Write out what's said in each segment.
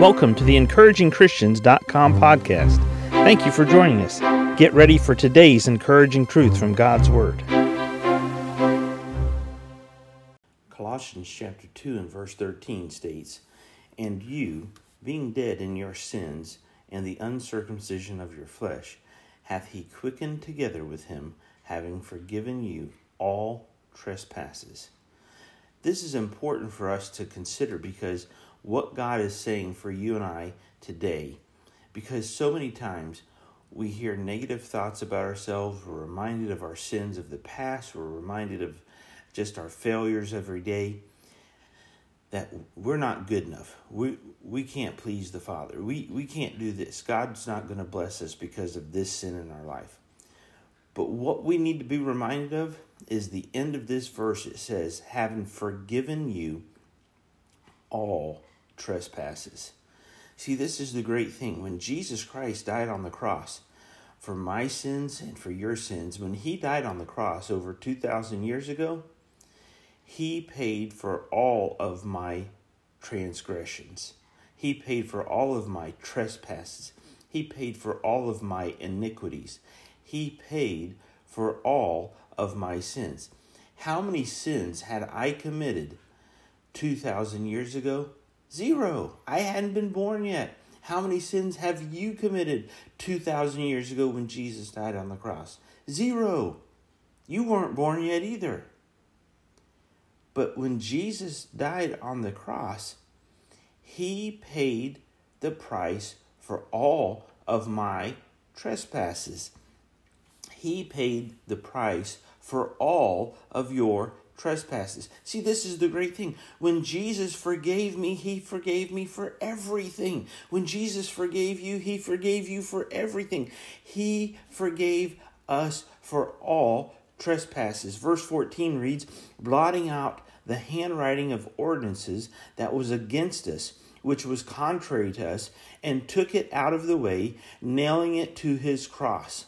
Welcome to the encouragingchristians.com podcast. Thank you for joining us. Get ready for today's encouraging truth from God's Word. Colossians chapter 2 and verse 13 states, And you, being dead in your sins and the uncircumcision of your flesh, hath he quickened together with him, having forgiven you all trespasses. This is important for us to consider because what God is saying for you and I today, because so many times we hear negative thoughts about ourselves, we're reminded of our sins of the past, we're reminded of just our failures every day that we're not good enough. We we can't please the Father. We we can't do this. God's not going to bless us because of this sin in our life. But what we need to be reminded of is the end of this verse. It says, "Having forgiven you all trespasses." See, this is the great thing. When Jesus Christ died on the cross for my sins and for your sins, when he died on the cross over 2,000 years ago, he paid for all of my transgressions. He paid for all of my trespasses. He paid for all of my iniquities. He paid for all of my sins. How many sins had I committed 2,000 years ago? Zero. I hadn't been born yet. How many sins have you committed 2,000 years ago when Jesus died on the cross? Zero. You weren't born yet either. But when Jesus died on the cross, he paid the price for all of my trespasses. He paid the price for all of your trespasses. See, this is the great thing. When Jesus forgave me, he forgave me for everything. When Jesus forgave you, he forgave you for everything. He forgave us for all trespasses. Verse 14 reads, blotting out the handwriting of ordinances that was against us, which was contrary to us, and took it out of the way, nailing it to his cross.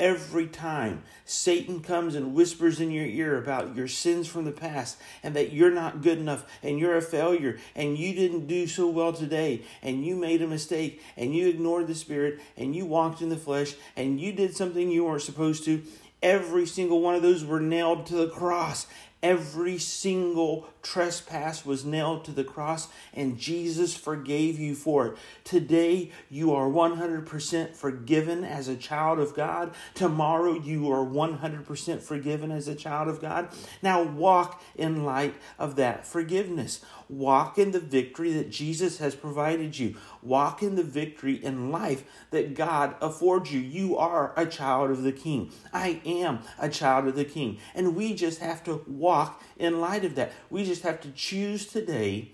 Every time Satan comes and whispers in your ear about your sins from the past and that you're not good enough and you're a failure and you didn't do so well today and you made a mistake and you ignored the Spirit and you walked in the flesh and you did something you weren't supposed to, every single one of those were nailed to the cross Every single trespass was nailed to the cross, and Jesus forgave you for it. Today, you are 100% forgiven as a child of God. Tomorrow, you are 100% forgiven as a child of God. Now, walk in light of that forgiveness. Walk in the victory that Jesus has provided you. Walk in the victory in life that God affords you. You are a child of the King. I am a child of the King. And we just have to walk in light of that. We just have to choose today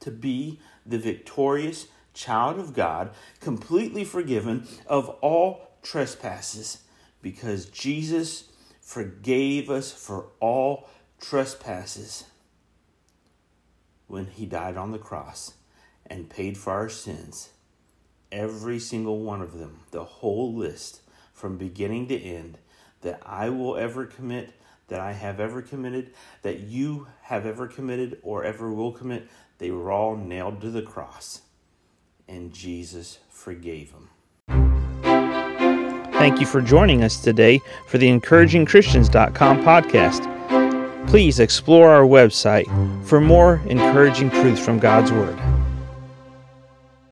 to be the victorious child of God, completely forgiven of all trespasses, because Jesus forgave us for all trespasses when he died on the cross and paid for our sins. Every single one of them, the whole list from beginning to end that I will ever commit, that I have ever committed, that you have ever committed or ever will commit, they were all nailed to the cross. And Jesus forgave them. Thank you for joining us today for the encouragingchristians.com podcast please explore our website for more encouraging truths from God's Word.